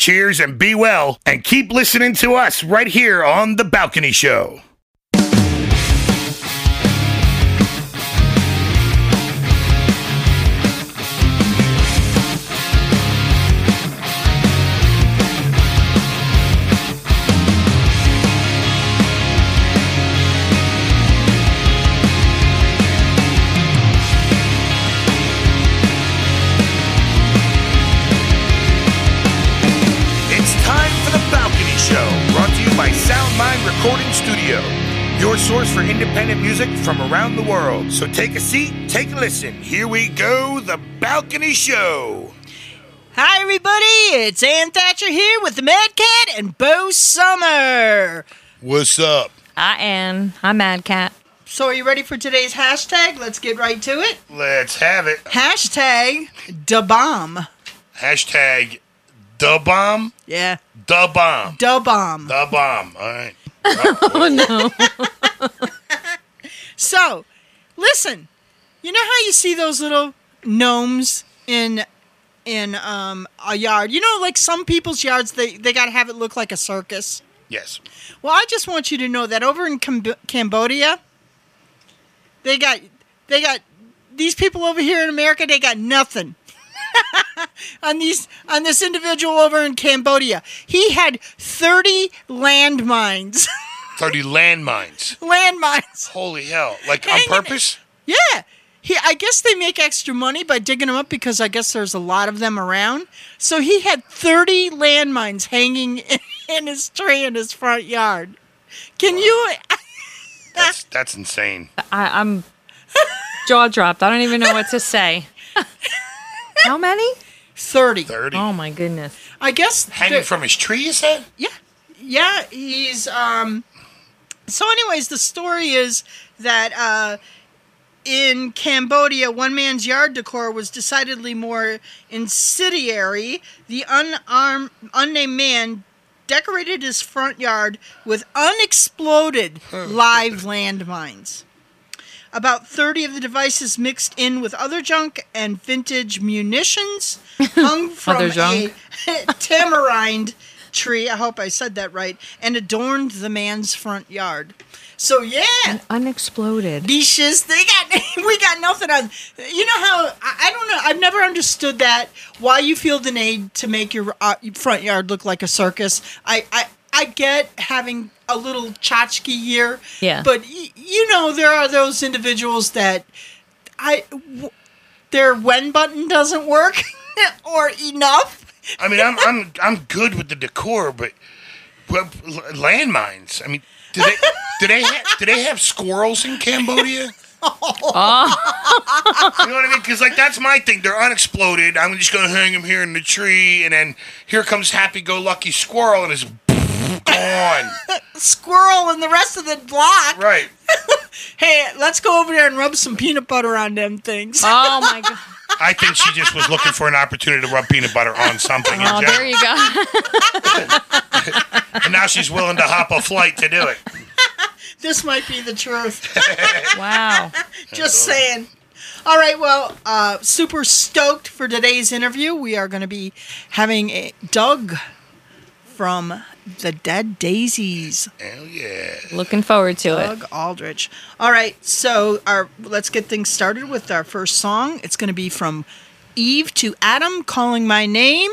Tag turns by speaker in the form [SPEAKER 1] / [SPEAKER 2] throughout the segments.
[SPEAKER 1] Cheers and be well, and keep listening to us right here on The Balcony Show. Source for independent music from around the world. So take a seat, take a listen. Here we go, The Balcony Show.
[SPEAKER 2] Hi, everybody. It's Ann Thatcher here with the Mad Cat and Bo Sommer.
[SPEAKER 1] What's up?
[SPEAKER 3] Hi, Ann. Hi, Mad Cat.
[SPEAKER 2] So, are you ready for today's hashtag? Let's get right to it.
[SPEAKER 1] Let's have it.
[SPEAKER 2] Hashtag da bomb.
[SPEAKER 1] Hashtag the bomb.
[SPEAKER 2] Yeah,
[SPEAKER 1] The bomb.
[SPEAKER 2] da bomb.
[SPEAKER 1] The bomb. All right.
[SPEAKER 2] Oh, So, listen. You know how you see those little gnomes in in um a yard? You know, like some people's yards, they they gotta have it look like a circus.
[SPEAKER 1] Yes.
[SPEAKER 2] Well, I just want you to know that over in Camb- Cambodia, they got they got these people over here in America. They got nothing on these on this individual over in Cambodia. He had thirty landmines.
[SPEAKER 1] 30 landmines.
[SPEAKER 2] landmines.
[SPEAKER 1] Holy hell. Like on
[SPEAKER 2] Hanging-
[SPEAKER 1] purpose?
[SPEAKER 2] Yeah. He, I guess they make extra money by digging them up because I guess there's a lot of them around. So he had 30 landmines hanging in, in his tree in his front yard. Can you?
[SPEAKER 1] That's that's insane.
[SPEAKER 3] I, I'm jaw dropped. I don't even know what to say. How many?
[SPEAKER 2] 30.
[SPEAKER 1] 30.
[SPEAKER 3] Oh my goodness.
[SPEAKER 2] I guess.
[SPEAKER 1] Hanging
[SPEAKER 2] the-
[SPEAKER 1] from his tree, you said?
[SPEAKER 2] Yeah. Yeah, he's um so anyways, the story is that uh in Cambodia, one man's yard decor was decidedly more incendiary. The unarmed unnamed man decorated his front yard with unexploded live landmines. About 30 of the devices mixed in with other junk and vintage munitions hung from a tamarind tree. I hope I said that right. And adorned the man's front yard. So yeah,
[SPEAKER 3] Unexploded.
[SPEAKER 2] Beaches, they got we got nothing on. You know how I, don't know. I've never understood that why you feel the need to make your uh, front yard look like a circus. I I I get having a little tchotchke here.
[SPEAKER 3] Yeah.
[SPEAKER 2] But y- you know there are those individuals that I w- their when button doesn't work or enough.
[SPEAKER 1] I mean, I'm I'm I'm good with the decor, but, but landmines. I mean, do they do they ha- do they have squirrels in Cambodia? You know what I mean? Because like that's my thing. They're unexploded. I'm just gonna hang them here in the tree, and then here comes happy-go-lucky squirrel, and it's gone.
[SPEAKER 2] Squirrel and the rest of the block.
[SPEAKER 1] right.
[SPEAKER 2] Hey, let's go over there and rub some peanut butter on them things.
[SPEAKER 3] Oh my god.
[SPEAKER 1] I think she just was looking for an opportunity to rub peanut butter on something
[SPEAKER 3] Oh,
[SPEAKER 1] general,
[SPEAKER 3] there you go.
[SPEAKER 1] and now she's willing to hop a flight to do it.
[SPEAKER 2] This might be the truth.
[SPEAKER 3] Wow.
[SPEAKER 2] Just saying. All right, well, uh, super stoked for today's interview. We are going to be having a Doug from the Dead Daisies,
[SPEAKER 1] Hell yeah.
[SPEAKER 3] Looking forward to it.
[SPEAKER 2] Doug Aldrich. All right, so our let's get things started with our first song. It's going to be from Eve to Adam, calling my name,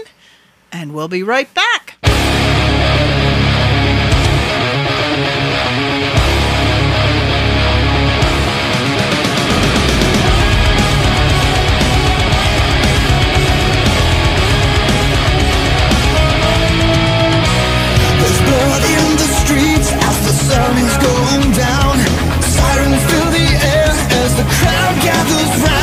[SPEAKER 2] and we'll be right back.
[SPEAKER 4] goes
[SPEAKER 5] right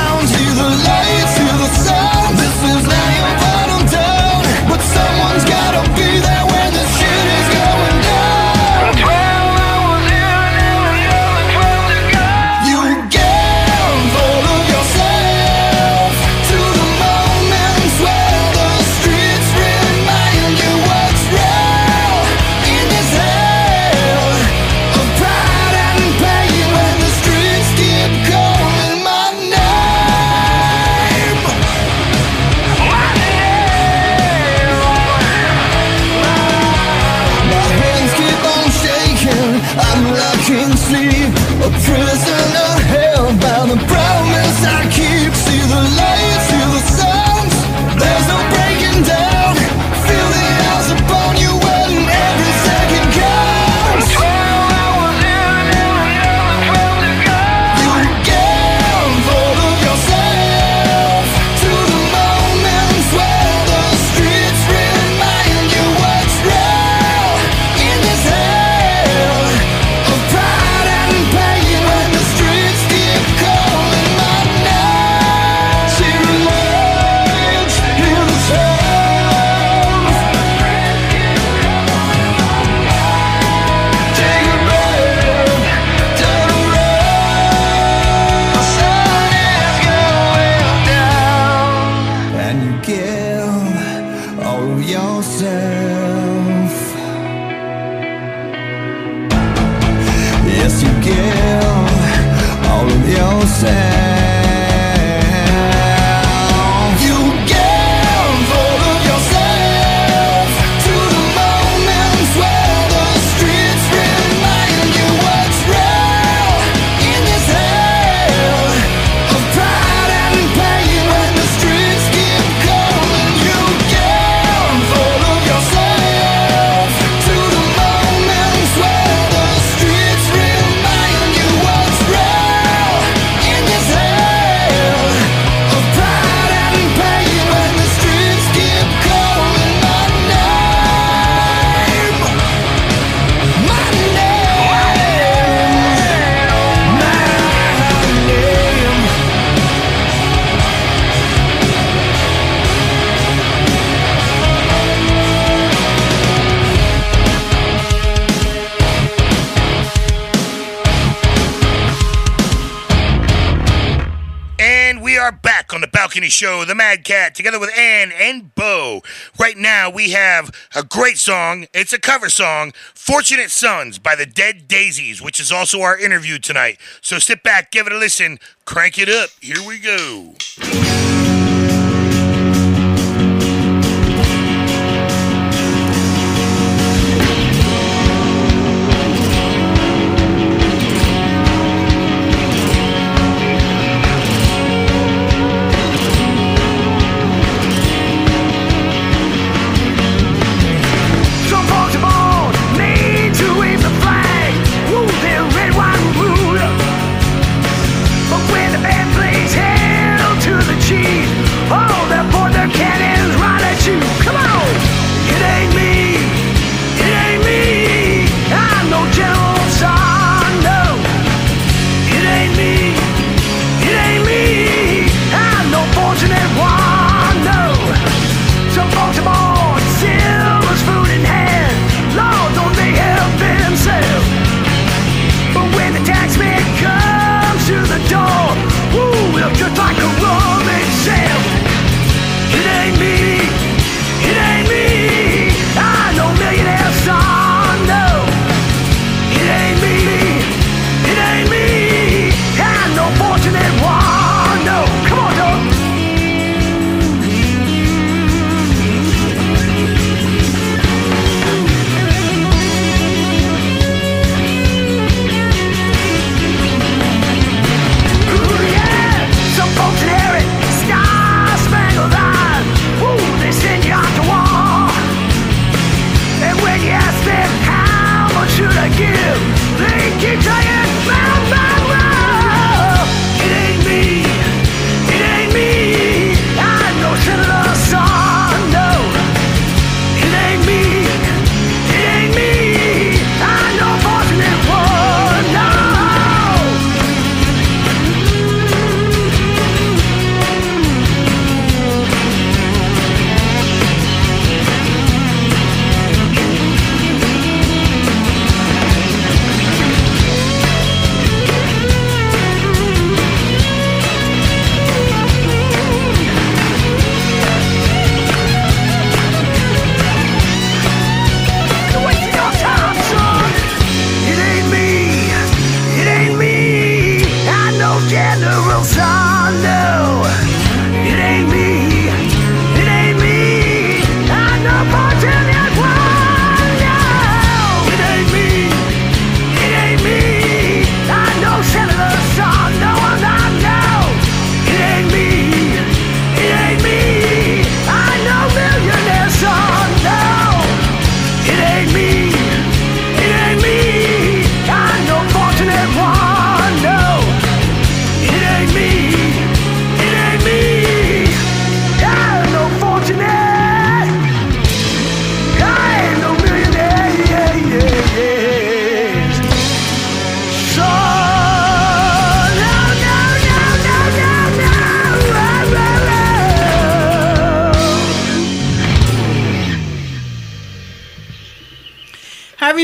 [SPEAKER 5] Show, the Mad Cat, together with Ann and Bo. Right now, we have a great song. It's a cover song, Fortunate Sons by the Dead Daisies, which is also our interview tonight. So sit back, give it a listen, crank it up. Here we go.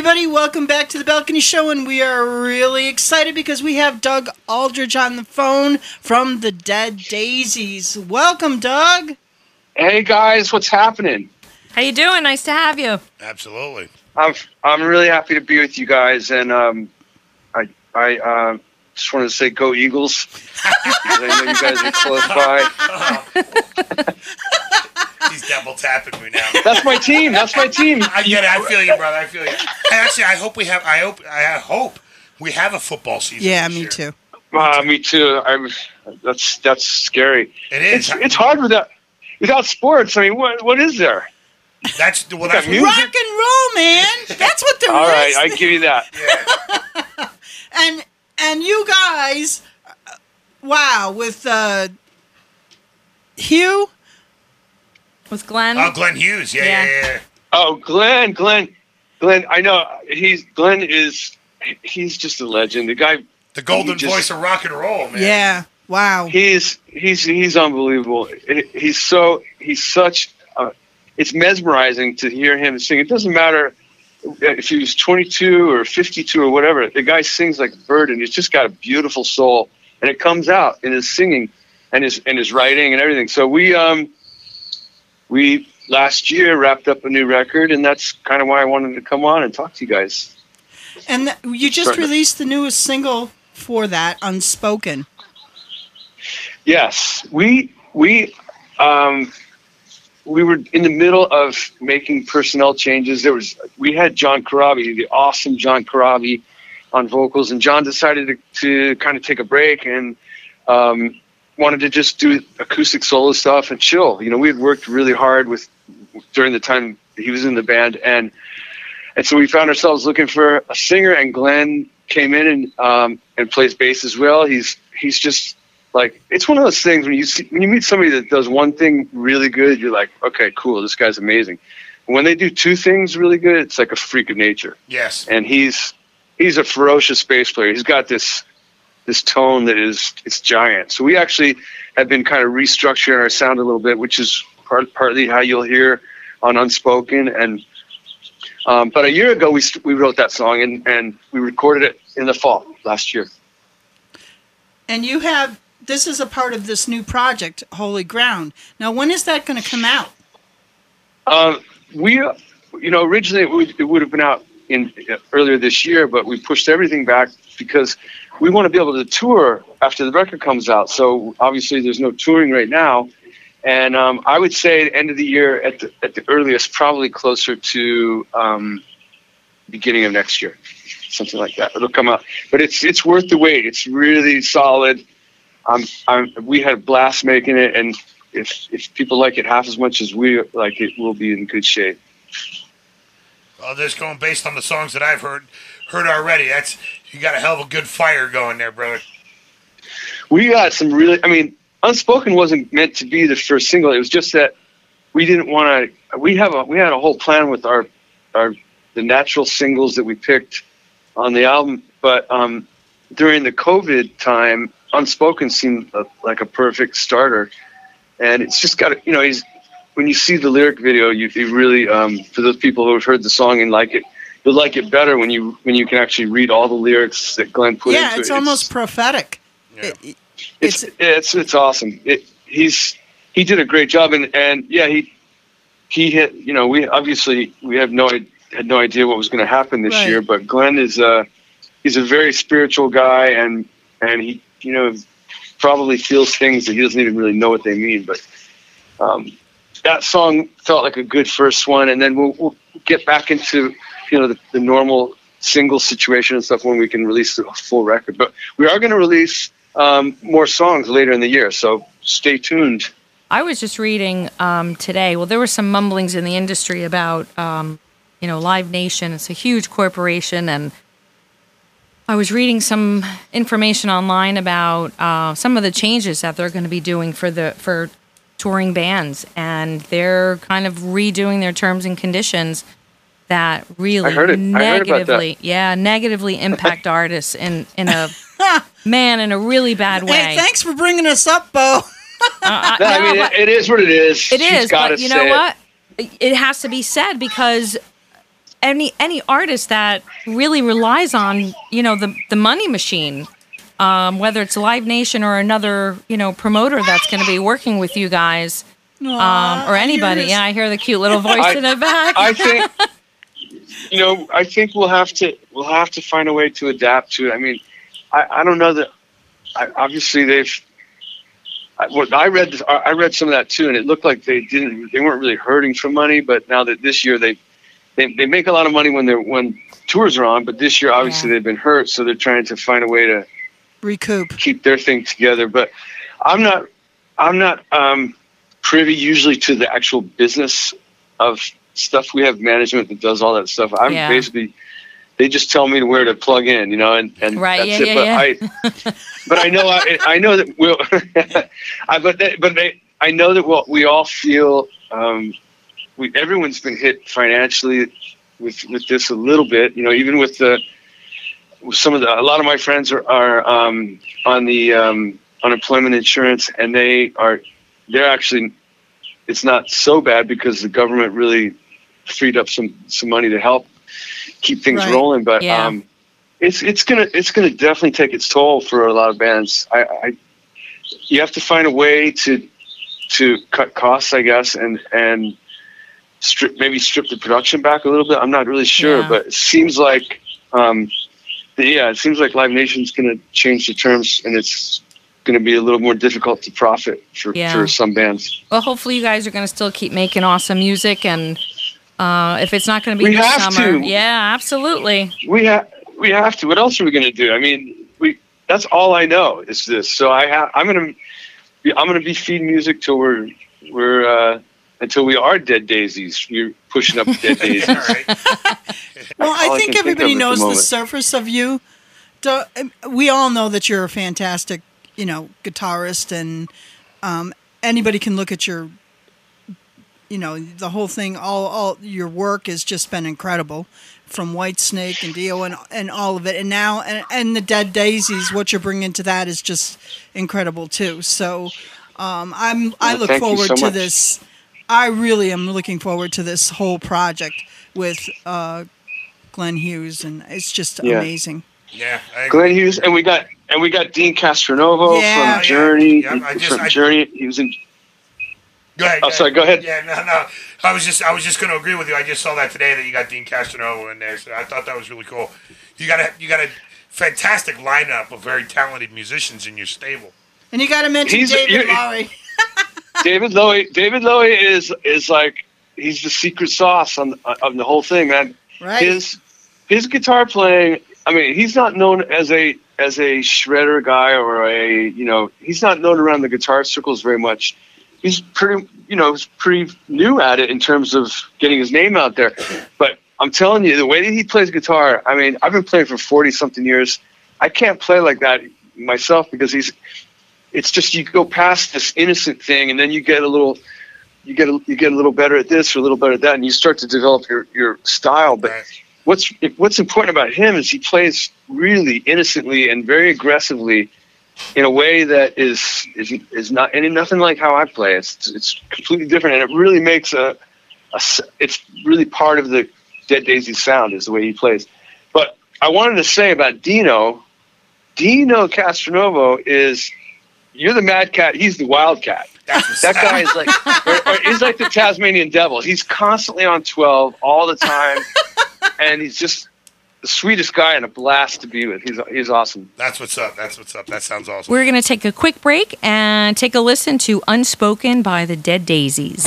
[SPEAKER 2] Everybody. Welcome back to the Balcony Show, and we are really excited because we have Doug Aldrich on the phone from the Dead Daisies. Welcome, Doug.
[SPEAKER 6] Hey guys, what's happening?
[SPEAKER 3] How you doing? Nice to have you.
[SPEAKER 5] Absolutely.
[SPEAKER 6] I'm I'm really happy to be with you guys, and um, I I uh, just wanted to say go Eagles. I know you guys are close by.
[SPEAKER 5] He's double tapping me now.
[SPEAKER 6] That's my team. That's my team.
[SPEAKER 5] I get it. I feel you, brother. I feel you. Actually, I hope we have. I hope. I hope we have a football season.
[SPEAKER 2] Yeah,
[SPEAKER 5] this
[SPEAKER 2] me
[SPEAKER 5] year.
[SPEAKER 2] too.
[SPEAKER 6] Uh, me too. I'm. That's that's scary.
[SPEAKER 5] It is.
[SPEAKER 6] It's it's hard without without sports. I mean, what what is there?
[SPEAKER 5] That's well. That's
[SPEAKER 6] music.
[SPEAKER 2] Rock and roll, man. That's what there
[SPEAKER 6] All right,
[SPEAKER 2] is.
[SPEAKER 6] I give you that.
[SPEAKER 5] yeah.
[SPEAKER 2] and and you guys, uh, wow, with uh, Hugh.
[SPEAKER 3] With Glenn.
[SPEAKER 5] Oh, Glenn Hughes. Yeah, yeah,
[SPEAKER 3] Yeah.
[SPEAKER 5] yeah.
[SPEAKER 6] Oh, Glenn, Glenn, Glenn. I know he's Glenn is he's just a legend. The guy
[SPEAKER 5] The golden
[SPEAKER 6] just-
[SPEAKER 5] voice of rock and roll, man.
[SPEAKER 2] Yeah. Wow.
[SPEAKER 6] He's he's he's unbelievable. He's so he's such. Uh, it's mesmerizing to hear him sing. It doesn't matter if he was 22 or 52 or whatever. The guy sings like a bird, and he's just got a beautiful soul, and it comes out in his singing. and his and his writing and everything. So we um we last year wrapped up a new record, and that's kind of why I wanted to come on and talk to you guys.
[SPEAKER 2] And th- you just
[SPEAKER 6] Sorry.
[SPEAKER 2] released the newest single for that, Unspoken.
[SPEAKER 6] Yes, we we um, we were in the middle of making personnel changes. There was we had John Corabi, the awesome John Corabi, on vocals, and John decided to, to kind of take a break and um, wanted to just do acoustic solo stuff and chill. You know, we had worked really hard with during the time he was in the band, and and so we found ourselves looking for a singer, and Glenn came in and um, and plays bass as well. He's he's just like it's one of those things when you see when you meet somebody that does one thing really good, you're like, okay, cool, this guy's amazing. And when they do two things really good, it's like a freak of nature.
[SPEAKER 1] Yes.
[SPEAKER 6] And he's he's a ferocious bass player. He's got this this tone that is it's giant. So we actually have been kind of restructuring our sound a little bit, which is part, partly how you'll hear on Unspoken. And um, but a year ago we st- we wrote that song and and we recorded it in the fall last year.
[SPEAKER 2] And you have this is a part of this new project, Holy Ground. Now, when is that going to come out?
[SPEAKER 6] Um, we, you know, originally it would, it would have been out in uh, earlier this year, but we pushed everything back because we want to be able to tour after the record comes out. So obviously, there's no touring right now, and um, I would say end of the year at the, at the earliest, probably closer to um, beginning of next year, something like that. It'll come out, but it's it's worth the wait. It's really solid. Um, I'm, we had a blast making it, and if if people like it half as much as we like it, we'll be in good shape.
[SPEAKER 1] Well, just going based on the songs that I've heard heard already. That's you got a hell of a good fire going there, brother.
[SPEAKER 6] We got some really. I mean, Unspoken wasn't meant to be the first single. It was just that we didn't want to. We have a we had a whole plan with our our the natural singles that we picked on the album, but um, during the COVID time, Unspoken seemed uh like a perfect starter, and it's just got you know he's when you see the lyric video, you, you really um, for those people who have heard the song and like it, you'll like it better when you when you can actually read all the lyrics that Glenn put
[SPEAKER 2] yeah,
[SPEAKER 6] into
[SPEAKER 2] it's
[SPEAKER 6] it.
[SPEAKER 2] almost prophetic.
[SPEAKER 1] Yeah.
[SPEAKER 2] It- it-
[SPEAKER 6] it's
[SPEAKER 2] it's
[SPEAKER 6] it's it's awesome. It, he's he did a great job, and and yeah, he he hit. You know, we obviously we have no had no idea what was going to happen this
[SPEAKER 2] Right.
[SPEAKER 6] year, but Glenn is a he's a very spiritual guy, and and he you know probably feels things that he doesn't even really know what they mean, but. Um, that song felt like a good first one, and then we'll, we'll get back into you know the, the normal single situation and stuff when we can release the full record. But we are going to release um, more songs later in the year, so stay tuned.
[SPEAKER 3] I was just reading um, today. Well, there were some mumblings in the industry about, um, you know, Live Nation. It's a huge corporation, and I was reading some information online about uh, some of the changes that they're going to be doing for the for touring bands, and they're kind of redoing their terms and conditions that really
[SPEAKER 6] I heard it. I heard about that.
[SPEAKER 3] negatively, yeah, negatively impact artists in in a man in a really bad way.
[SPEAKER 2] Hey, thanks for bringing us up, Bo.
[SPEAKER 3] Uh,
[SPEAKER 6] No, I mean,
[SPEAKER 3] but-
[SPEAKER 6] it, it is what it is.
[SPEAKER 3] it
[SPEAKER 6] She's
[SPEAKER 3] is, but you know
[SPEAKER 6] it.
[SPEAKER 3] what? It has to be said because any any artist that really relies on you know the the money machine, um, whether it's Live Nation or another you know promoter that's going to be working with you guys um, or anybody. Yeah, I hear the cute little voice
[SPEAKER 6] I-
[SPEAKER 3] in the back.
[SPEAKER 6] I think you know. I think we'll have to we'll have to find a way to adapt to it. I mean, I, I don't know that. I, obviously, they've. I, what I read, I I read some of that too, and it looked like they didn't. They weren't really hurting for money, but now that this year they, they, they make a lot of money when they're when tours are on, but this year obviously
[SPEAKER 3] Yeah.
[SPEAKER 6] they've been hurt, so they're trying to find a way to
[SPEAKER 2] Recoup.
[SPEAKER 6] keep their thing together. But I'm not I'm not um, privy usually to the actual business of stuff. We have management that does all that stuff. I'm
[SPEAKER 3] Yeah.
[SPEAKER 6] basically they just tell me where to plug in, you know, and, and
[SPEAKER 3] Right,
[SPEAKER 6] that's
[SPEAKER 3] yeah,
[SPEAKER 6] it.
[SPEAKER 3] yeah,
[SPEAKER 6] but I but I know I, I know that we'll I but they, but they, I know that we'll, we all feel um, we everyone's been hit financially with with this a little bit, you know, even with the with some of the a lot of my friends are, are um, on the um, unemployment insurance and they are they're actually it's not so bad because the government really freed up some some money to help keep things
[SPEAKER 2] Right.
[SPEAKER 6] rolling but
[SPEAKER 3] Yeah.
[SPEAKER 6] um it's it's gonna it's gonna definitely take its toll for a lot of bands i i you have to find a way to to cut costs, I guess, and and strip maybe strip the production back a little bit. I'm not really sure,
[SPEAKER 3] Yeah.
[SPEAKER 6] but it seems like um, yeah, it seems like Live Nation's going to change the terms, and it's going to be a little more difficult to profit for
[SPEAKER 3] Yeah.
[SPEAKER 6] for some bands.
[SPEAKER 3] Well, hopefully you guys are going to still keep making awesome music, and uh, if it's not going to be
[SPEAKER 6] We
[SPEAKER 3] this
[SPEAKER 6] have
[SPEAKER 3] summer,
[SPEAKER 6] to.
[SPEAKER 3] yeah, absolutely.
[SPEAKER 6] We have we have to. What else are we going to do? I mean, we that's all I know is this. So I have I'm going to I'm going to be feeding music till we're we're uh, until we are dead daisies. We're pushing up dead daisies.
[SPEAKER 1] All right.
[SPEAKER 2] Well, I
[SPEAKER 6] I
[SPEAKER 2] think
[SPEAKER 6] can think
[SPEAKER 2] everybody
[SPEAKER 6] of at the
[SPEAKER 2] knows the, surface of you. Do- um, We all know that you're a fantastic, you know, guitarist, and um, anybody can look at your, you know, the whole thing. All, all your work has just been incredible, from Whitesnake and Dio and and all of it, and now and, and the Dead Daisies. What you're bringing to that is just incredible too. So, um, I'm I
[SPEAKER 6] Well,
[SPEAKER 2] look
[SPEAKER 6] thank
[SPEAKER 2] forward
[SPEAKER 6] so
[SPEAKER 2] to
[SPEAKER 6] much.
[SPEAKER 2] this. I really am looking forward to this whole project with uh, Glenn Hughes, and it's just
[SPEAKER 6] Yeah.
[SPEAKER 2] amazing.
[SPEAKER 1] Yeah. I.
[SPEAKER 6] Glenn Hughes, and we got and we got Deen Castronovo
[SPEAKER 2] Yeah.
[SPEAKER 6] from Journey.
[SPEAKER 1] Yeah, I just-
[SPEAKER 6] from
[SPEAKER 1] I-
[SPEAKER 6] Journey, he was in.
[SPEAKER 1] Go ahead.
[SPEAKER 6] Oh, sorry, go ahead.
[SPEAKER 1] Yeah, no, no. I was just, I was just going to agree with you. I just saw that today that you got Deen Castronovo in there, so I thought that was really cool. You got a, you got a fantastic lineup of very talented musicians in your stable.
[SPEAKER 2] And you got to mention
[SPEAKER 6] He's-
[SPEAKER 2] David
[SPEAKER 6] you-
[SPEAKER 2] Lowry.
[SPEAKER 6] David Lowy. David Lowy is is like he's the secret sauce on of the whole thing, man.
[SPEAKER 2] Right.
[SPEAKER 6] His his guitar playing. I mean, he's not known as a as a shredder guy or a you know he's not known around the guitar circles very much. He's pretty you know he's pretty new at it in terms of getting his name out there. But I'm telling you, the way that he plays guitar. I mean, I've been playing for forty something years. I can't play like that myself because he's it's just you go past this innocent thing and then you get a little you get a, you get a little better at this or a little better at that and you start to develop your, your style but what's what's important about him is he plays really innocently and very aggressively in a way that is is, is not any nothing like how I play it's it's completely different and it really makes a, a it's really part of the Dead Daisy sound is the way he plays but I wanted to say about Dino Dino Castronovo is you're the mad cat. He's the wild cat. That guy is like, or, or he's like the Tasmanian devil. He's constantly on 12 all the time. and he's just the sweetest guy and a blast to be with. He's, he's awesome.
[SPEAKER 1] That's what's up. That's what's up. That sounds awesome.
[SPEAKER 3] We're going to take a quick break and take a listen to Unspoken by the Dead Daisies.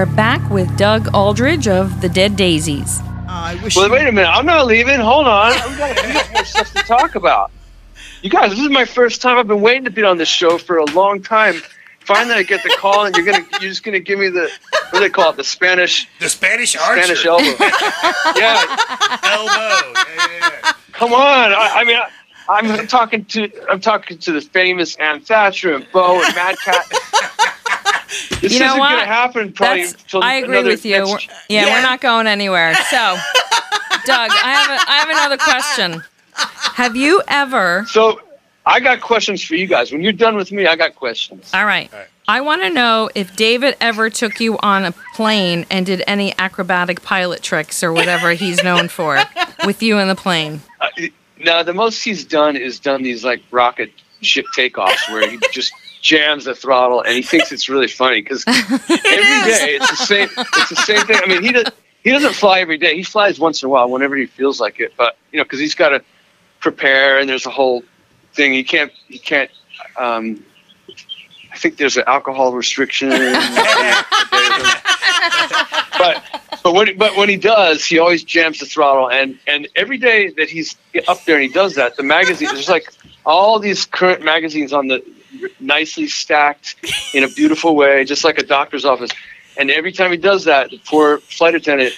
[SPEAKER 3] Are back with Doug Aldrich of the Dead Daisies.
[SPEAKER 2] I wish.
[SPEAKER 6] Well,
[SPEAKER 2] you-
[SPEAKER 6] wait a minute. I'm not leaving. Hold on. We got, we got more stuff to talk about. You guys, this is my first time. I've been waiting to be on this show for a long time. Finally, I get the call, and you're gonna you're just gonna give me the what do they call it? The Spanish
[SPEAKER 1] The Spanish archer.
[SPEAKER 6] Spanish elbow. yeah,
[SPEAKER 1] elbow. Yeah, yeah, yeah.
[SPEAKER 6] come on. I, I mean, I, I'm talking to I'm talking to the famous Ann Thatcher and Bo and Mad Cat. This
[SPEAKER 3] You know
[SPEAKER 6] isn't
[SPEAKER 3] what?
[SPEAKER 6] gonna happen probably
[SPEAKER 3] That's,
[SPEAKER 6] till
[SPEAKER 3] I agree with you. We're- yeah,
[SPEAKER 2] Yeah.
[SPEAKER 3] we're not going anywhere. So, Doug, I have a, I have another question. Have you ever?
[SPEAKER 6] So I got questions for you guys. When you're done with me, I got questions.
[SPEAKER 3] All right.
[SPEAKER 1] right.
[SPEAKER 3] I want to know if David ever took you on a plane and did any acrobatic pilot tricks or whatever he's known for with you in the plane.
[SPEAKER 6] Uh, now the most he's done is done these like rocket ship takeoffs where he just jams the throttle and he thinks it's really funny because every day it's the same it's the same thing. I mean he does he doesn't fly every day. He flies once in a while whenever he feels like it but you know because he's got to prepare and there's a whole thing. He can't he can't um i think there's an alcohol restriction. But but when but when he does, he always jams the throttle, and and every day that he's up there and he does that, the magazine there's like all these current magazines on the nicely stacked in a beautiful way, just like a doctor's office. And every time he does that, the poor flight attendant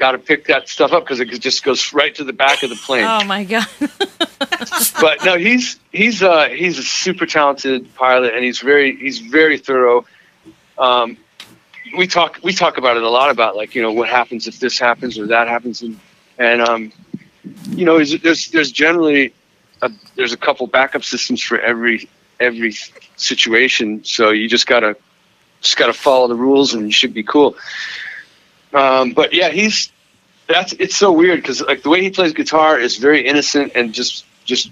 [SPEAKER 6] got to pick that stuff up because it just goes right to the back of the plane.
[SPEAKER 3] Oh my god.
[SPEAKER 6] but no, he's he's uh, he's a super talented pilot, and he's very he's very thorough. Um, we talk we talk about it a lot about like you know what happens if this happens or that happens, and and um, you know there's there's, generally a, there's a couple backup systems for every every situation, so you just gotta just gotta follow the rules, and you should be cool. Um, but yeah, he's that's it's so weird because like the way he plays guitar is very innocent and just just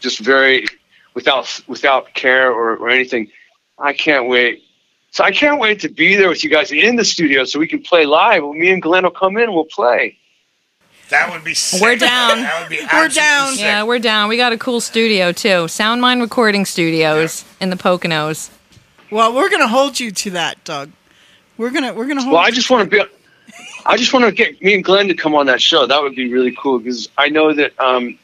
[SPEAKER 6] just very without without care or, or anything. I can't wait. So I can't wait to be there with you guys in the studio so we can play live. Me and Glenn will come in we'll play.
[SPEAKER 1] That would be sick.
[SPEAKER 3] We're down.
[SPEAKER 1] That would be
[SPEAKER 2] We're down.
[SPEAKER 1] sick.
[SPEAKER 3] Yeah, we're down. We got a cool studio too. Sound Mind Recording Studios in the Poconos.
[SPEAKER 2] well, we're gonna hold you to that, Doug. We're gonna we're gonna hold.
[SPEAKER 6] Well, I just
[SPEAKER 2] to
[SPEAKER 6] want to be. I just want to get me and Glenn to come on that show. That would be really cool because I know that um,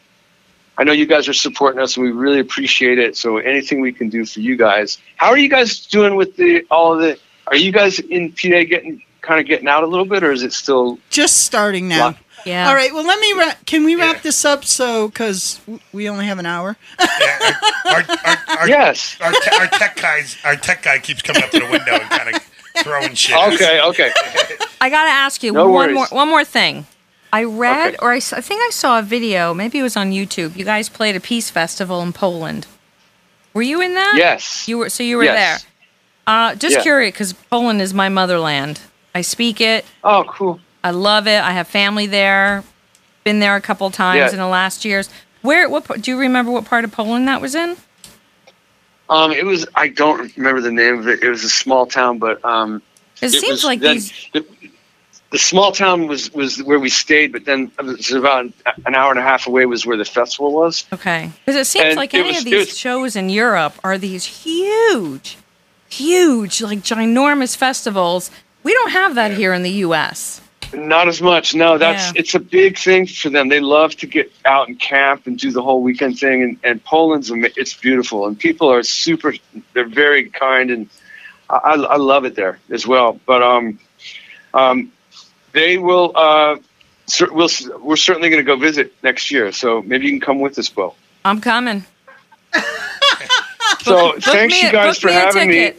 [SPEAKER 6] I know you guys are supporting us and we really appreciate it. So anything we can do for you guys. How are you guys doing with the all of the? Are you guys in PA getting kind of getting out a little bit, or is it still?
[SPEAKER 2] just starting now.
[SPEAKER 6] Wow.
[SPEAKER 3] Yeah.
[SPEAKER 2] All right. Well, let me. Ra- can we wrap
[SPEAKER 1] Yeah.
[SPEAKER 2] this up? So, because we only have an hour.
[SPEAKER 1] Yeah, our, our, our,
[SPEAKER 6] Yes.
[SPEAKER 1] Our, te- our tech guys, our tech guy keeps coming up to the window and kind of throwing shit.
[SPEAKER 6] Okay. Okay.
[SPEAKER 3] I gotta ask you
[SPEAKER 6] No
[SPEAKER 3] one
[SPEAKER 6] worries.
[SPEAKER 3] more one more thing. I read,
[SPEAKER 6] Okay.
[SPEAKER 3] or I think I saw a video. Maybe it was on YouTube. You guys played a peace festival in Poland. Were you in that?
[SPEAKER 6] Yes.
[SPEAKER 3] You were. So you were
[SPEAKER 6] Yes.
[SPEAKER 3] there. Uh, just
[SPEAKER 6] Yeah.
[SPEAKER 3] curious, because Poland is my motherland. I speak it.
[SPEAKER 6] Oh, cool.
[SPEAKER 3] I love it. I have family there. Been there a couple times
[SPEAKER 6] Yeah.
[SPEAKER 3] in the last years. Where? What? Do you remember what part of Poland that was in?
[SPEAKER 6] Um, it was. I don't remember the name of it. It was a small town, but um,
[SPEAKER 3] It, seems
[SPEAKER 6] was
[SPEAKER 3] like these.
[SPEAKER 6] The, the small town was was where we stayed, but then it was about an hour and a half away was where the festival was.
[SPEAKER 3] Okay, because it seems
[SPEAKER 6] And
[SPEAKER 3] like
[SPEAKER 6] it
[SPEAKER 3] any
[SPEAKER 6] was-
[SPEAKER 3] of these
[SPEAKER 6] was-
[SPEAKER 3] shows in Europe are these huge, huge, like ginormous festivals. We don't have that here in the U.S.
[SPEAKER 6] Not as much. No, that's
[SPEAKER 3] Yeah.
[SPEAKER 6] it's a big thing for them. They love to get out and camp and do the whole weekend thing. And, and Poland's ama- it's beautiful, and people are super. They're very kind, and I, I I love it there as well. But um, um, they will. Uh, we'll, we're certainly going to go visit next year. So maybe you can come with us, Bo.
[SPEAKER 3] I'm coming.
[SPEAKER 6] So
[SPEAKER 3] Book
[SPEAKER 6] thanks
[SPEAKER 3] me,
[SPEAKER 6] you guys
[SPEAKER 3] book
[SPEAKER 6] for
[SPEAKER 3] me a
[SPEAKER 6] having me.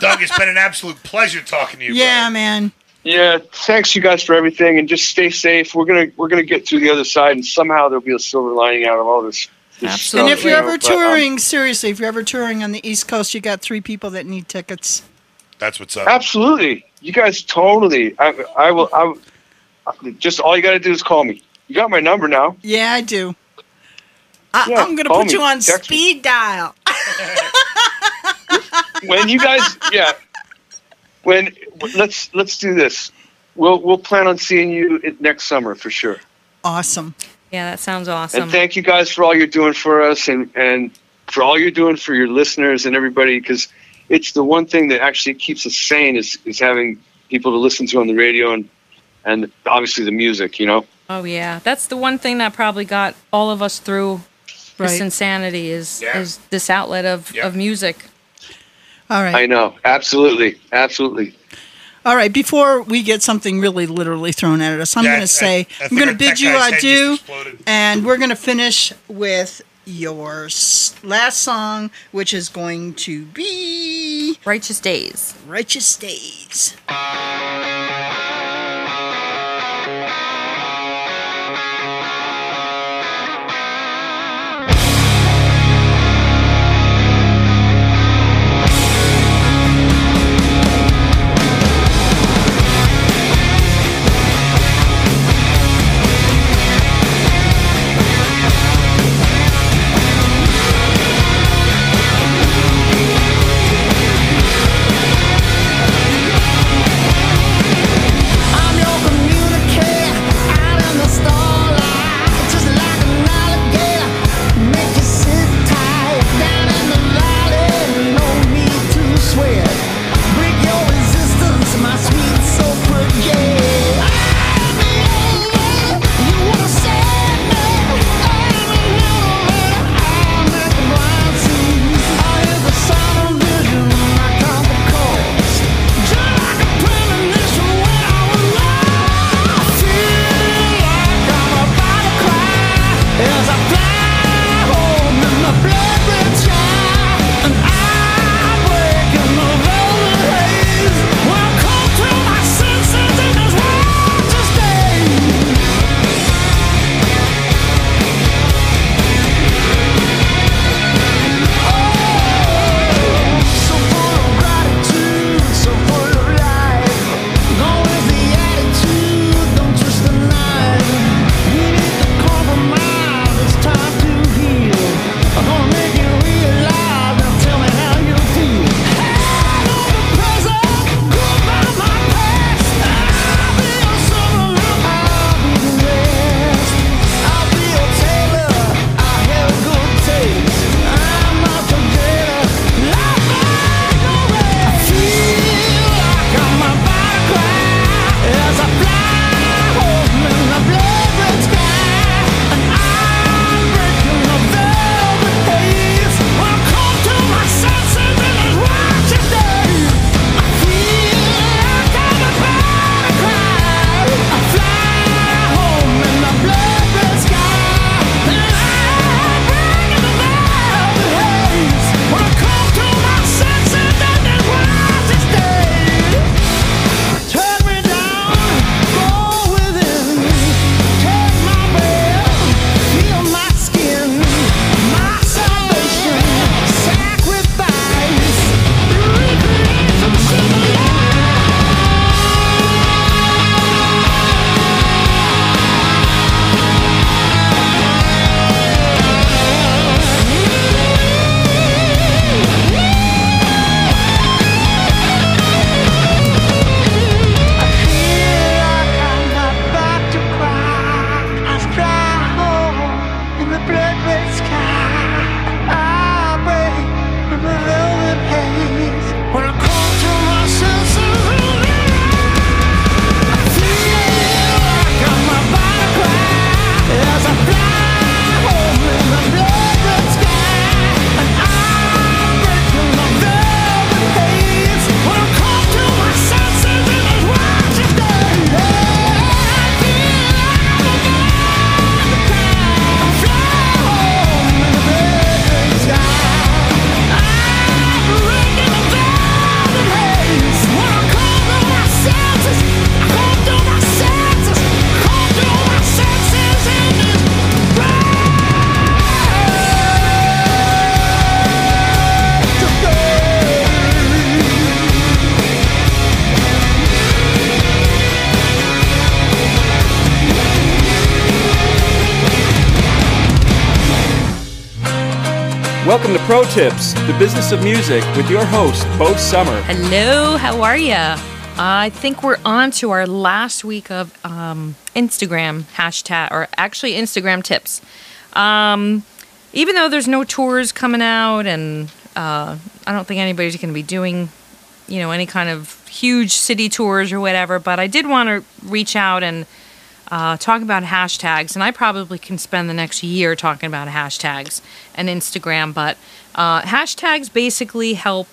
[SPEAKER 1] Doug, it's been an absolute pleasure talking to you.
[SPEAKER 2] Yeah,
[SPEAKER 1] brother.
[SPEAKER 2] man.
[SPEAKER 6] Yeah, thanks you guys for everything, and just stay safe. We're gonna we're gonna get through the other side, and somehow there'll be a silver lining out of all this. this
[SPEAKER 3] Absolutely.
[SPEAKER 2] And if you're
[SPEAKER 6] you know,
[SPEAKER 2] ever
[SPEAKER 6] but, um,
[SPEAKER 2] touring, seriously, if you're ever touring on the East Coast, you got three people that need tickets.
[SPEAKER 1] That's what's up.
[SPEAKER 6] absolutely, you guys totally. I, I will. I will- just all you got to do is call me. You got my number now.
[SPEAKER 2] Yeah, I do. I,
[SPEAKER 6] Yeah,
[SPEAKER 2] I'm gonna put
[SPEAKER 6] me.
[SPEAKER 2] you on
[SPEAKER 6] Text me.
[SPEAKER 2] speed dial.
[SPEAKER 6] When you guys, yeah. When let's let's do this. We'll we'll plan on seeing you next summer for sure.
[SPEAKER 2] Awesome.
[SPEAKER 3] Yeah, that sounds awesome.
[SPEAKER 6] And thank you guys for all you're doing for us, and and for all you're doing for your listeners and everybody. Because it's the one thing that actually keeps us sane is is having people to listen to on the radio and and obviously the music. You know.
[SPEAKER 3] Oh yeah, that's the one thing that probably got all of us through this insanity is
[SPEAKER 1] Yeah.
[SPEAKER 3] is this outlet of,
[SPEAKER 1] Yeah.
[SPEAKER 3] of music.
[SPEAKER 4] All right.
[SPEAKER 6] I know. Absolutely. Absolutely.
[SPEAKER 4] All right, before we get something really literally thrown at us, I'm
[SPEAKER 1] Yeah,
[SPEAKER 4] going to say,
[SPEAKER 1] I
[SPEAKER 4] I'm going to bid you adieu, and we're going to finish with your last song, which is going to be
[SPEAKER 3] Righteous Days.
[SPEAKER 4] Righteous Days.
[SPEAKER 7] Pro Tips, the business of music, with your host, Bo Sommer.
[SPEAKER 3] Hello, how are you? I think we're on to our last week of um, Instagram hashtag, or actually Instagram tips. Um, even though there's no tours coming out and uh, I don't think anybody's going to be doing, you know, any kind of huge city tours or whatever. But I did want to reach out and uh, talk about hashtags, and I probably can spend the next year talking about hashtags and Instagram. But uh, hashtags basically help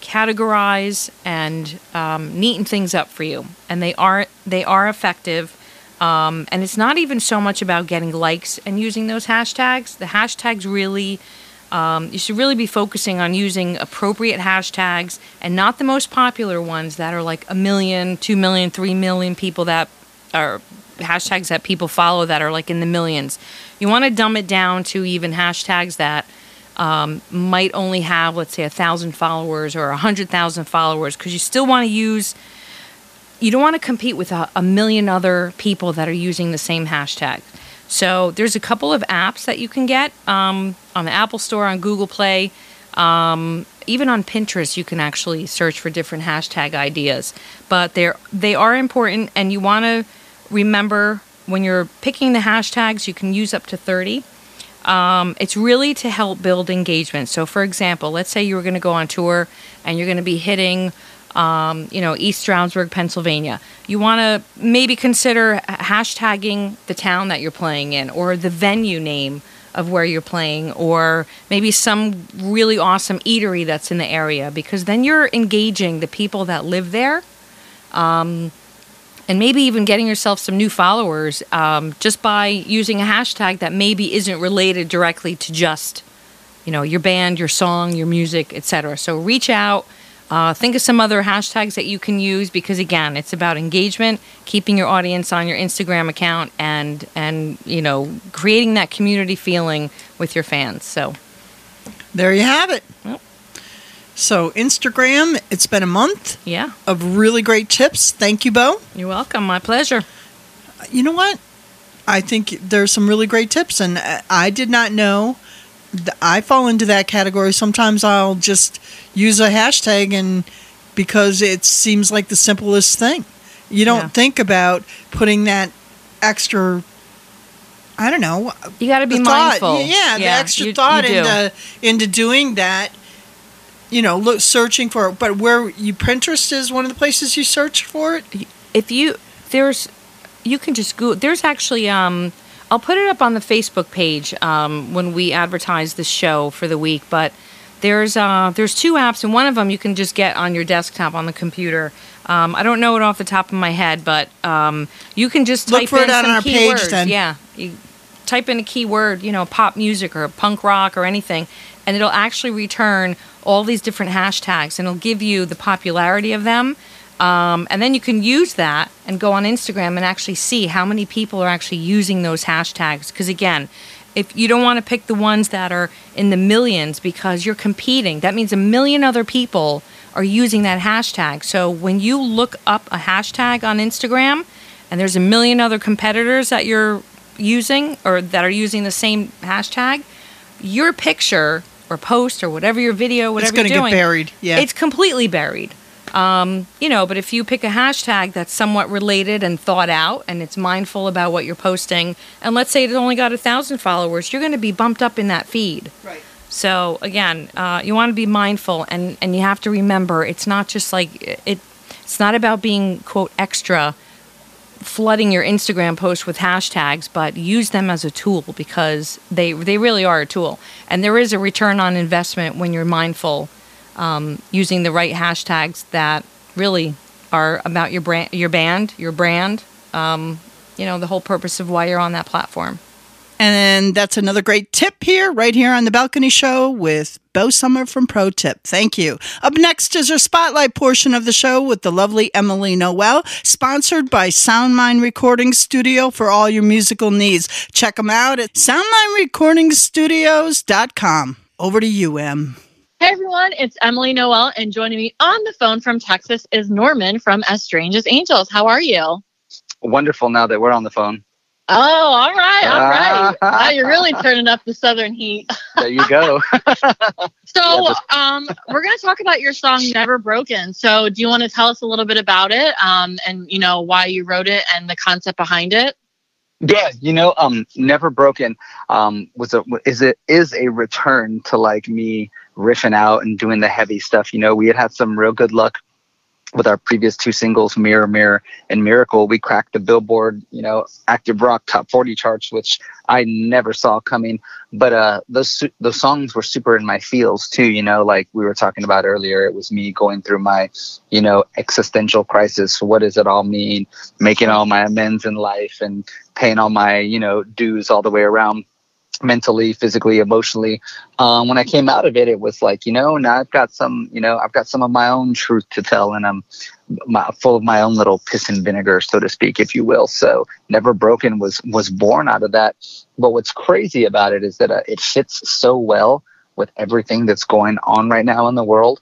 [SPEAKER 3] categorize and um, neaten things up for you, and they are they are effective. Um, and it's not even so much about getting likes and using those hashtags. The hashtags really, um, you should really be focusing on using appropriate hashtags and not the most popular ones that are like a million, two million, three million people that are hashtags that people follow that are like in the millions. You want to dumb it down to even hashtags that um, might only have, let's say, a thousand followers or a hundred thousand followers, because you still want to use. You don't want to compete with a, a million other people that are using the same hashtag. So there's a couple of apps that you can get um, on the Apple Store, on Google Play, um, even on Pinterest. You can actually search for different hashtag ideas, but they're they are important, and you want to remember when you're picking the hashtags, you can use up to 30. Um, it's really to help build engagement. So, for example, let's say you were going to go on tour and you're going to be hitting, um, you know, East Stroudsburg, Pennsylvania. You want to maybe consider hashtagging the town that you're playing in or the venue name of where you're playing or maybe some really awesome eatery that's in the area because then you're engaging the people that live there. Um, and maybe even getting yourself some new followers um, just by using a hashtag that maybe isn't related directly to just you know your band your song your music etc so reach out uh, think of some other hashtags that you can use because again it's about engagement keeping your audience on your instagram account and and you know creating that community feeling with your fans so
[SPEAKER 2] There you have it.
[SPEAKER 3] Yep.
[SPEAKER 2] So Instagram, it's been a month
[SPEAKER 3] yeah
[SPEAKER 2] of really great tips. Thank you, Bo.
[SPEAKER 3] you're welcome my pleasure
[SPEAKER 2] You know what? I think there's some really great tips, and I- I did not know. I fall into that category. Sometimes I'll just use a hashtag, and because it seems like the simplest thing, you don't
[SPEAKER 3] Yeah.
[SPEAKER 2] think about putting that extra. I don't know.
[SPEAKER 3] you got to be mindful
[SPEAKER 2] yeah, the extra
[SPEAKER 3] you-
[SPEAKER 2] thought
[SPEAKER 3] you do.
[SPEAKER 2] into into doing that. You know, look, searching for it. But where you Pinterest is one of the places you search for it.
[SPEAKER 3] if you there's you can just go there's actually um i'll put it up on the facebook page um, when we advertise the show for the week but there's uh there's two apps and one of them you can just get on your desktop on the computer um, i don't know it off the top of my head but um, you can just
[SPEAKER 2] Look
[SPEAKER 3] type
[SPEAKER 2] for it
[SPEAKER 3] in
[SPEAKER 2] on
[SPEAKER 3] some
[SPEAKER 2] our page then.
[SPEAKER 3] yeah you type in a keyword you know pop music or punk rock or anything and it'll actually return all these different hashtags and it'll give you the popularity of them um, and then you can use that and go on Instagram and actually see how many people are actually using those hashtags. Because again, if you don't want to pick the ones that are in the millions because you're competing, that means a million other people are using that hashtag. So when you look up a hashtag on Instagram and there's a million other competitors that you're using or that are using the same hashtag, your picture or post or whatever your video, whatever
[SPEAKER 2] gonna
[SPEAKER 3] you're
[SPEAKER 2] get
[SPEAKER 3] doing,
[SPEAKER 2] buried, yeah.
[SPEAKER 3] it's completely buried. Um, you know, but if you pick a hashtag that's somewhat related and thought out and it's mindful about what you're posting, and let's say it's only got a thousand followers, you're going to be bumped up in that feed.
[SPEAKER 2] Right.
[SPEAKER 3] So again, uh, you want to be mindful, and and you have to remember it's not just like it. It's not about being quote extra, flooding your Instagram post with hashtags, but use them as a tool because they they really are a tool, and there is a return on investment when you're mindful, um, using the right hashtags that really are about your brand, your band, your brand. Um, you know the whole purpose of why you're on that platform.
[SPEAKER 2] And that's another great tip here, right here on the Balcony Show with Bo Sommer from Pro Tip. Thank you. Up next is our spotlight portion of the show with the lovely Emily Noel, sponsored by Soundmind Recording Studio for all your musical needs. Check them out at soundmindrecordingstudios.com. Over to you, Em.
[SPEAKER 8] Hey everyone, it's Emily Noel, and joining me on the phone from Texas is Norman from As Strange as Angels. How are you?
[SPEAKER 9] wonderful now that we're on the phone.
[SPEAKER 8] Oh, all right, all right. Wow, you're really turning up the southern heat.
[SPEAKER 9] There you go.
[SPEAKER 8] So, um, we're going to talk about your song "Never Broken." So, do you want to tell us a little bit about it, um, and you know why you wrote it and the concept behind it?
[SPEAKER 9] Yeah, you know, um, Never Broken um was a is it is a return to like me riffing out and doing the heavy stuff. You know, we had had some real good luck with our previous two singles, Mirror Mirror and Miracle. We cracked the Billboard, you know, active rock top 40 charts, which I never saw coming. But uh, those those songs were super in my feels too. You know, like we were talking about earlier, it was me going through my, you know, existential crisis. What does it all mean? Making all my amends in life and paying all my, you know, dues all the way around mentally, physically, emotionally. Um, when I came out of it, it was like, you know, now I've got some, you know, I've got some of my own truth to tell, and I'm my, full of my own little piss and vinegar, so to speak, if you will. So, Never Broken was was born out of that. But what's crazy about it is that uh, it fits so well with everything that's going on right now in the world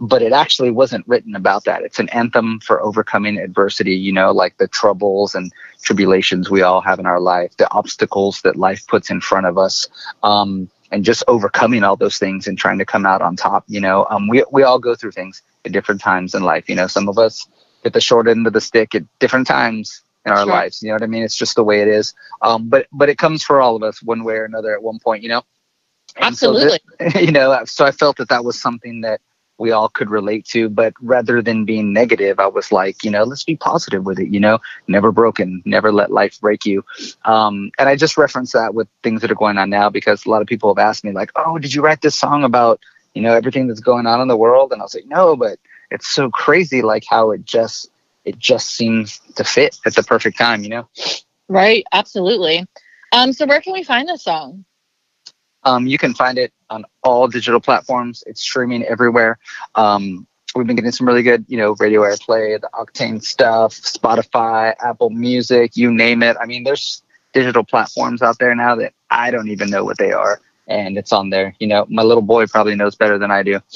[SPEAKER 9] but it actually wasn't written about that. It's an anthem for overcoming adversity, you know, like the troubles and tribulations we all have in our life, the obstacles that life puts in front of us, um, and just overcoming all those things and trying to come out on top. You know, um, we, we all go through things at different times in life. You know, some of us get the short end of the stick at different times in our
[SPEAKER 8] Sure.
[SPEAKER 9] lives. You know what I mean? It's just the way it is. Um, but, but it comes for all of us one way or another at one point, you know? And so
[SPEAKER 8] Absolutely.
[SPEAKER 9] you know, so I felt that that was something that we all could relate to. But rather than being negative, I was like, you know, let's be positive with it. You know, never broken, never let life break you. Um, and I just reference that with things that are going on now because a lot of people have asked me, like, oh, did you write this song about you know everything that's going on in the world? And I was like, no, but it's so crazy, like how it just it just seems to fit at the perfect time. You know.
[SPEAKER 8] Right. Absolutely. Um, so where can we find this song?
[SPEAKER 9] Um, you can find it on all digital platforms. It's streaming everywhere. Um, we've been getting some really good, you know, radio airplay, the Octane stuff, Spotify, Apple Music, you name it. I mean, there's digital platforms out there now that I don't even know what they are, and it's on there. You know, my little boy probably knows better than I do.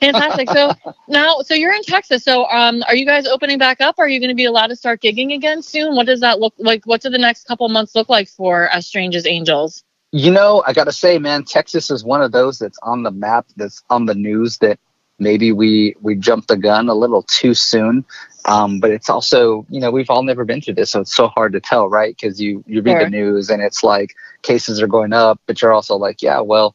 [SPEAKER 8] Fantastic. So now, so you're in Texas. So, um, are you guys opening back up? Are you going to be allowed to start gigging again soon? What does that look like? What do the next couple months look like for As Strange as Angels?
[SPEAKER 9] You know, I gotta say, man, Texas is one of those that's on the map, that's on the news. That maybe we we jumped the gun a little too soon. Um, but it's also, you know, we've all never been through this, so it's so hard to tell, right? Because you you read
[SPEAKER 8] Sure.
[SPEAKER 9] the news and it's like cases are going up, but you're also like, yeah, well,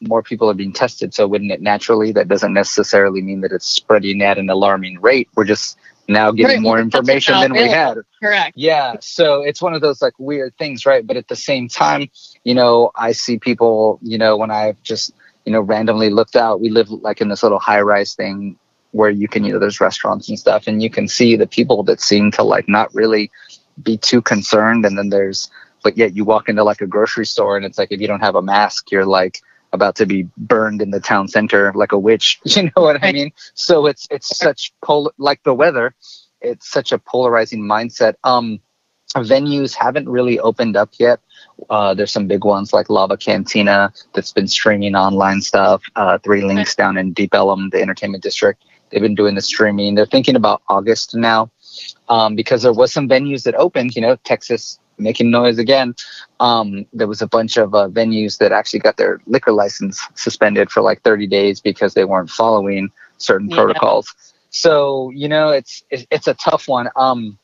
[SPEAKER 9] more people are being tested, so wouldn't it naturally? That doesn't necessarily mean that it's spreading at an alarming rate. We're just now getting
[SPEAKER 8] Right,
[SPEAKER 9] more information than we had.
[SPEAKER 8] Correct.
[SPEAKER 9] Yeah, so it's one of those like weird things, right? But at the same time, you know, I see people, you know, when I've just, you know, randomly looked out, we live like in this little high rise thing where you can, you know, there's restaurants and stuff, and you can see the people that seem to like not really be too concerned. And then there's, but yet you walk into like a grocery store and it's like if you don't have a mask, you're like, about to be burned in the town center like a witch you know what i mean? So it's it's such pol like the weather it's such a polarizing mindset. Um venues haven't really opened up yet. Uh there's some big ones like lava cantina that's been streaming online stuff uh three links down in deep ellum the entertainment district. They've been doing the streaming. They're thinking about august now um because there was some venues that opened you know texas making noise again um, there was a bunch of uh, venues that actually got their liquor license suspended for like 30 days because they weren't following certain
[SPEAKER 8] Yeah.
[SPEAKER 9] protocols. So you know, it's it's it's a tough one. Um,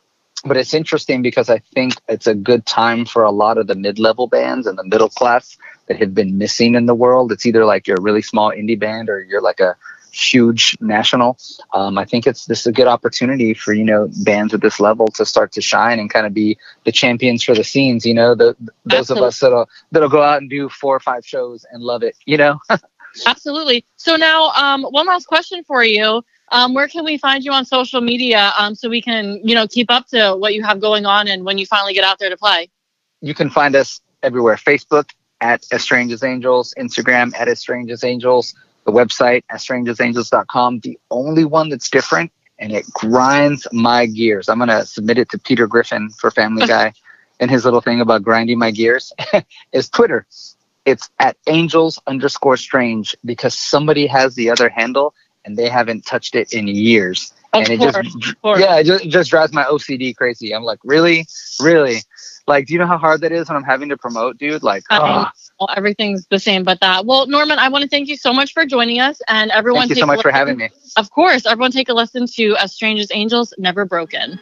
[SPEAKER 9] but it's interesting because I think it's a good time for a lot of the mid-level bands and the middle class that have been missing in the world. It's either like you're a really small indie band or you're like a huge national. Um, I think it's this is a good opportunity for you know bands at this level to start to shine and kind of be the champions for the scenes. You know, the those of us that'll that'll go out and do four or five shows and love it. You know.
[SPEAKER 8] Absolutely. So now, um, one last question for you. Um, where can we find you on social media um, so we can, you know, keep up to what you have going on and when you finally get out there to play?
[SPEAKER 9] you can find us everywhere facebook at as strange as angels instagram at as strange as angels the website as strange as the only one that's different and it grinds my gears. I'm going to submit it to peter griffin for family guy and his little thing about grinding my gears is twitter. It's at angels underscore strange because somebody has the other handle and they haven't touched it in years.
[SPEAKER 8] Of
[SPEAKER 9] and it
[SPEAKER 8] course,
[SPEAKER 9] just yeah, it just, it just drives my OCD crazy. I'm like, really, really, like, do you know how hard that is when I'm having to promote, dude? Like,
[SPEAKER 8] I mean,
[SPEAKER 9] ah,
[SPEAKER 8] Well, everything's the same but that. Well, Norman, I want to thank you so much for joining us and everyone.
[SPEAKER 9] thank you
[SPEAKER 8] take
[SPEAKER 9] so much for having me.
[SPEAKER 8] Of course, everyone take a listen to As Strange as Angels, Never Broken.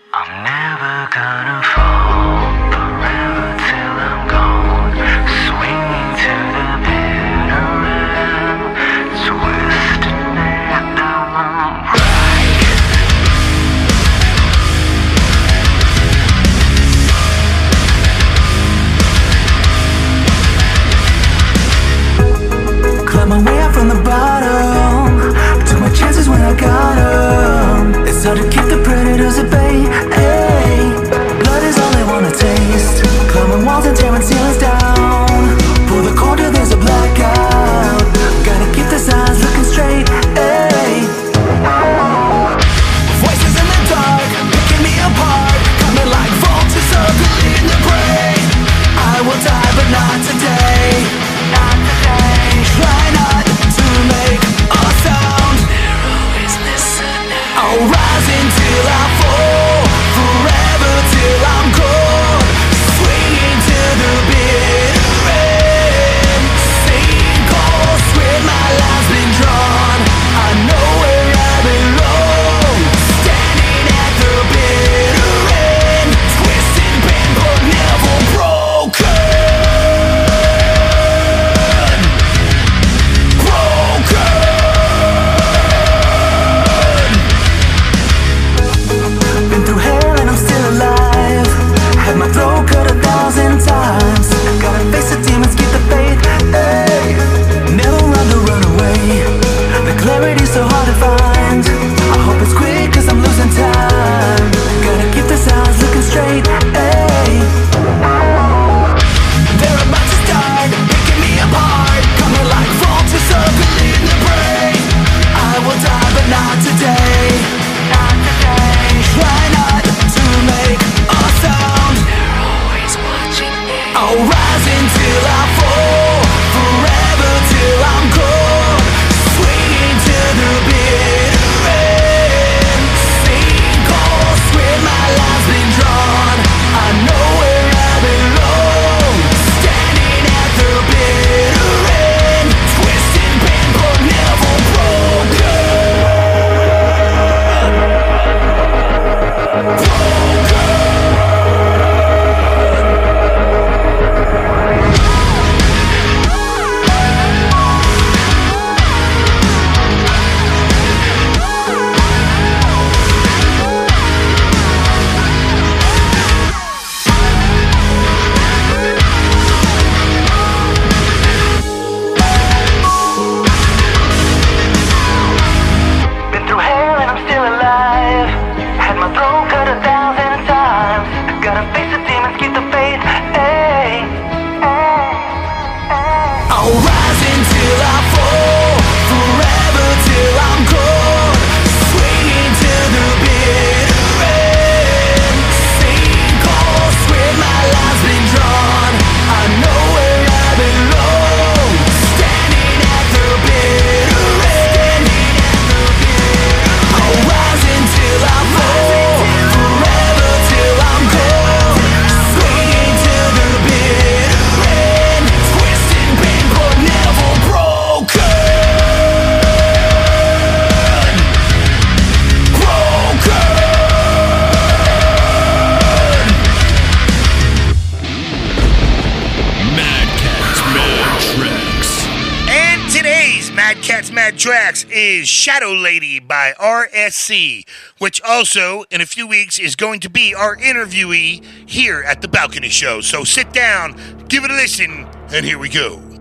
[SPEAKER 1] Which also, in a few weeks, is going to be our interviewee here at the Balcony Show. So sit down, give it a listen, and here we go.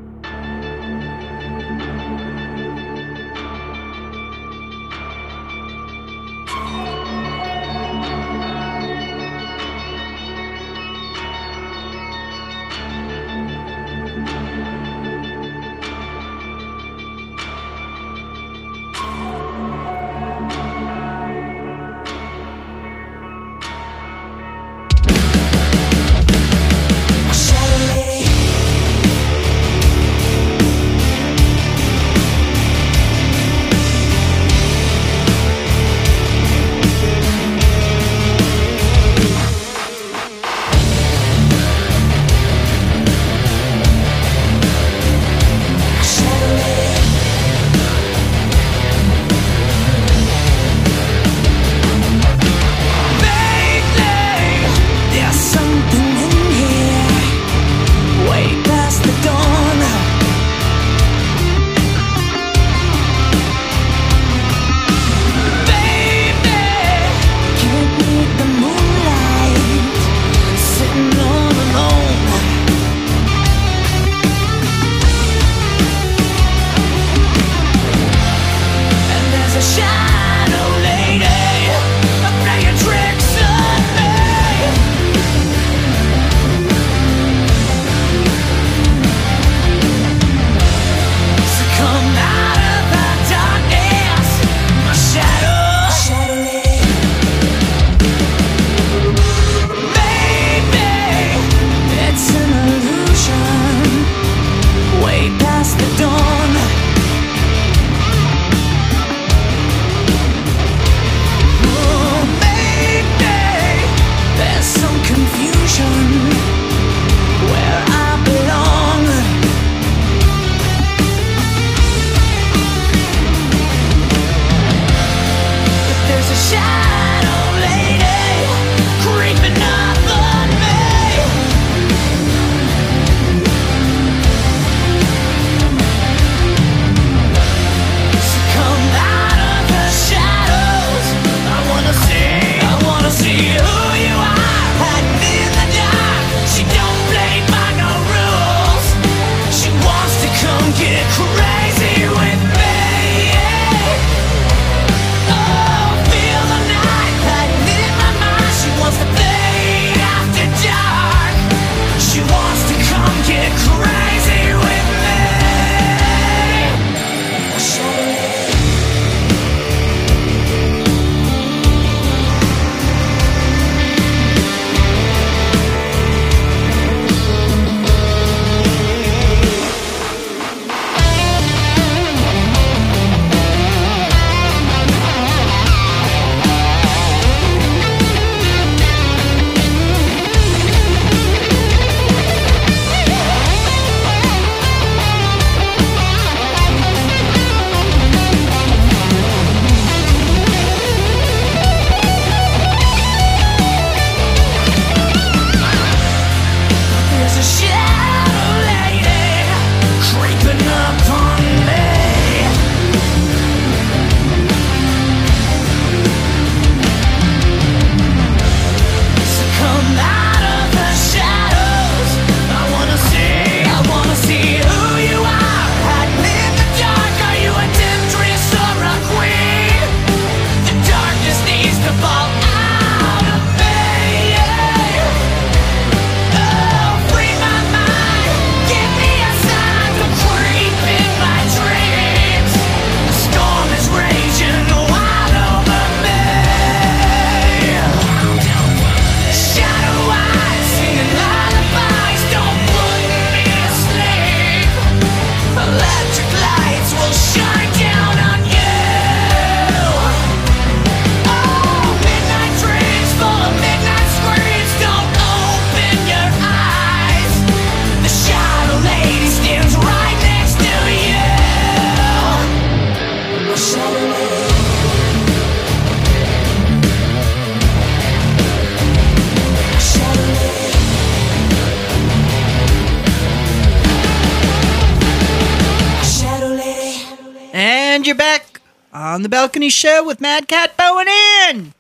[SPEAKER 2] On the balcony show with Mad Cat Bo and Ann.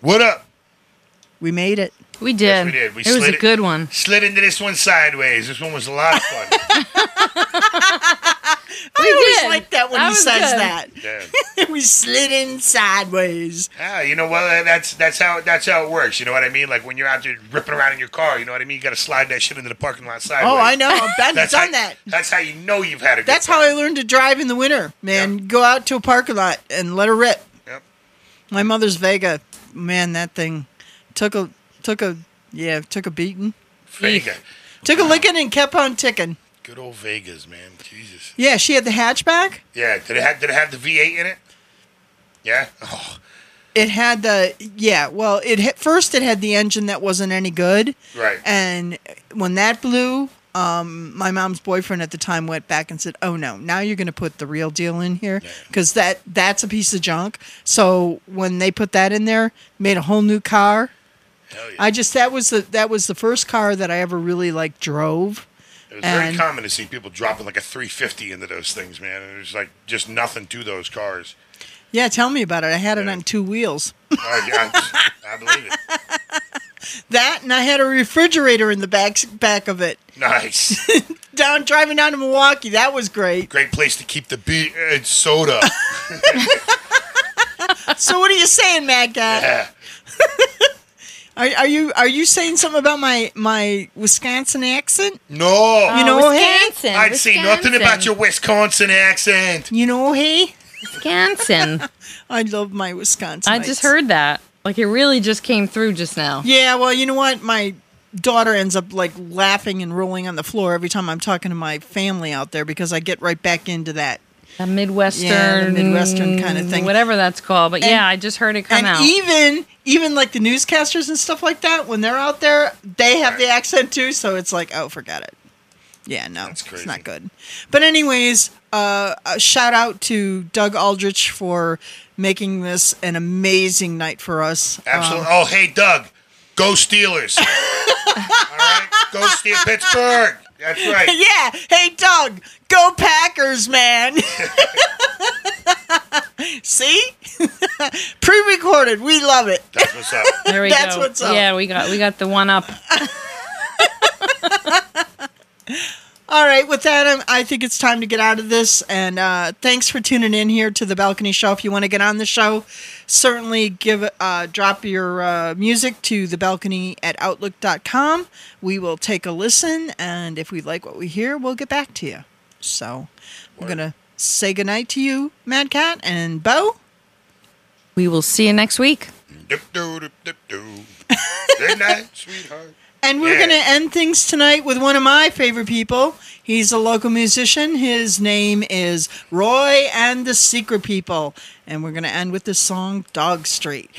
[SPEAKER 1] What up?
[SPEAKER 2] We made it.
[SPEAKER 3] We did.
[SPEAKER 1] Yes, we did. We
[SPEAKER 3] it was
[SPEAKER 1] slid
[SPEAKER 3] a
[SPEAKER 1] it-
[SPEAKER 3] good one.
[SPEAKER 1] Slid into this one sideways. This one was a lot of fun.
[SPEAKER 2] I always
[SPEAKER 3] did.
[SPEAKER 2] like that when
[SPEAKER 3] That
[SPEAKER 2] he says
[SPEAKER 3] good.
[SPEAKER 2] that.
[SPEAKER 1] yeah.
[SPEAKER 2] we slid in sideways.
[SPEAKER 1] Yeah, you know well uh, That's that's how that's how it works. You know what I mean? Like when you're out there ripping around in your car, you know what I mean? You got to slide that shit into the parking lot sideways.
[SPEAKER 2] Oh, I know. Ben's
[SPEAKER 1] That's
[SPEAKER 2] done
[SPEAKER 1] how,
[SPEAKER 2] that.
[SPEAKER 1] That's how you know you've had a. Good
[SPEAKER 2] That's how I learned to drive in the winter, man. Go out to a parking lot and let her rip.
[SPEAKER 1] Yep.
[SPEAKER 2] My mother's Vega, man, that thing took a took a yeah took a beating,
[SPEAKER 1] Vega.
[SPEAKER 2] took a licking and kept on ticking.
[SPEAKER 1] Good old Vegas, man. Jesus.
[SPEAKER 2] Yeah, she had the hatchback.
[SPEAKER 1] Yeah. Did it have Did it have the V8 in it? Yeah. Oh,
[SPEAKER 2] It had the yeah. Well, it hit, first it had the engine that wasn't any good,
[SPEAKER 1] right.
[SPEAKER 2] and when that blew, um, my mom's boyfriend at the time went back and said, "Oh no, now you're going to put the real deal in here because that that's a piece of junk." So when they put that in there, made a whole new car.
[SPEAKER 1] Hell yeah.
[SPEAKER 2] I just that was the that was the first car that I ever really like drove.
[SPEAKER 1] It was very common to see people dropping like a 350 into those things, man. And there's like just nothing to those cars.
[SPEAKER 2] Yeah, tell me about it. I had it
[SPEAKER 1] Yeah.
[SPEAKER 2] on two wheels.
[SPEAKER 1] Oh, yeah, I, I believe it.
[SPEAKER 2] That and I had a refrigerator in the back back of it.
[SPEAKER 1] Nice.
[SPEAKER 2] Down driving down to Milwaukee, that was great.
[SPEAKER 1] Great place to keep the beer and soda.
[SPEAKER 2] So what are you saying, Mad Guy?
[SPEAKER 1] Yeah.
[SPEAKER 2] Are, are you are you saying something about my my Wisconsin accent?
[SPEAKER 1] No.
[SPEAKER 2] Uh, you know, hey,
[SPEAKER 3] Wisconsin.
[SPEAKER 1] I'd say nothing about your
[SPEAKER 3] Wisconsin.
[SPEAKER 1] Wisconsin accent.
[SPEAKER 2] you know, hey.
[SPEAKER 3] Wisconsin.
[SPEAKER 2] I love my Wisconsin.
[SPEAKER 3] I just heard that. Like it really just came through just now.
[SPEAKER 2] Yeah, well, you know what? My daughter ends up like laughing and rolling on the floor every time I'm talking to my family out there because I get right back into that.
[SPEAKER 3] A Midwestern,
[SPEAKER 2] Yeah, the Midwestern kind of thing.
[SPEAKER 3] whatever that's called. But
[SPEAKER 2] And-
[SPEAKER 3] yeah, I just heard it come
[SPEAKER 2] and
[SPEAKER 3] out.
[SPEAKER 2] even even like the newscasters and stuff like that, when they're out there, they have the accent too. So it's like, oh, forget it. Yeah, no,
[SPEAKER 1] That's
[SPEAKER 2] it's not good. But anyways, uh, a shout out to Doug Aldrich for making this an amazing night for us.
[SPEAKER 1] Absolutely.
[SPEAKER 2] Um,
[SPEAKER 1] oh, hey, Doug. Go Steelers. All right. Go Steel Pittsburgh. That's right.
[SPEAKER 2] yeah. Hey, Doug, go Packers, man. See? Pre-recorded. We love it.
[SPEAKER 1] That's what's up.
[SPEAKER 3] there we
[SPEAKER 2] that's
[SPEAKER 3] go.
[SPEAKER 2] what's up.
[SPEAKER 3] Yeah, we got we got the one up.
[SPEAKER 2] All right, with that, um, I think it's time to get out of this. And uh, thanks for tuning in here to the Balcony Show. If you want to get on the show, certainly give uh, drop your uh, music to the balcony at outlook.com. We will take a listen, and if we like what we hear, we'll get back to you. So I'm going to say goodnight to you, Mad Cat and Bo.
[SPEAKER 3] We will see you next week.
[SPEAKER 1] Dip, doo, dip, dip, doo. Good night, sweetheart.
[SPEAKER 2] And we're
[SPEAKER 1] Yeah.
[SPEAKER 2] going to end things tonight with one of my favorite people. He's a local musician. His name is Roi and the Secret People. And we're going to end with the song Dog Street.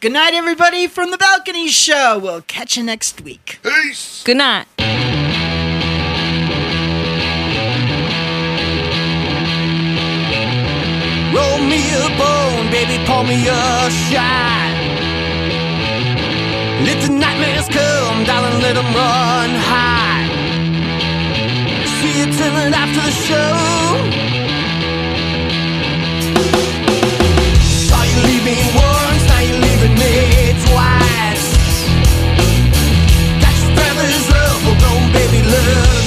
[SPEAKER 2] Good night, everybody, from the Balcony Show. We'll catch you next week.
[SPEAKER 1] Peace.
[SPEAKER 3] Good night.
[SPEAKER 4] Roll me a bone, baby, pour me a shot. Let the nightmares come, down and let them run high. See you tonight after the show. Saw you leaving once, now you're leaving me twice. Got your feathers ruffled, don't baby love.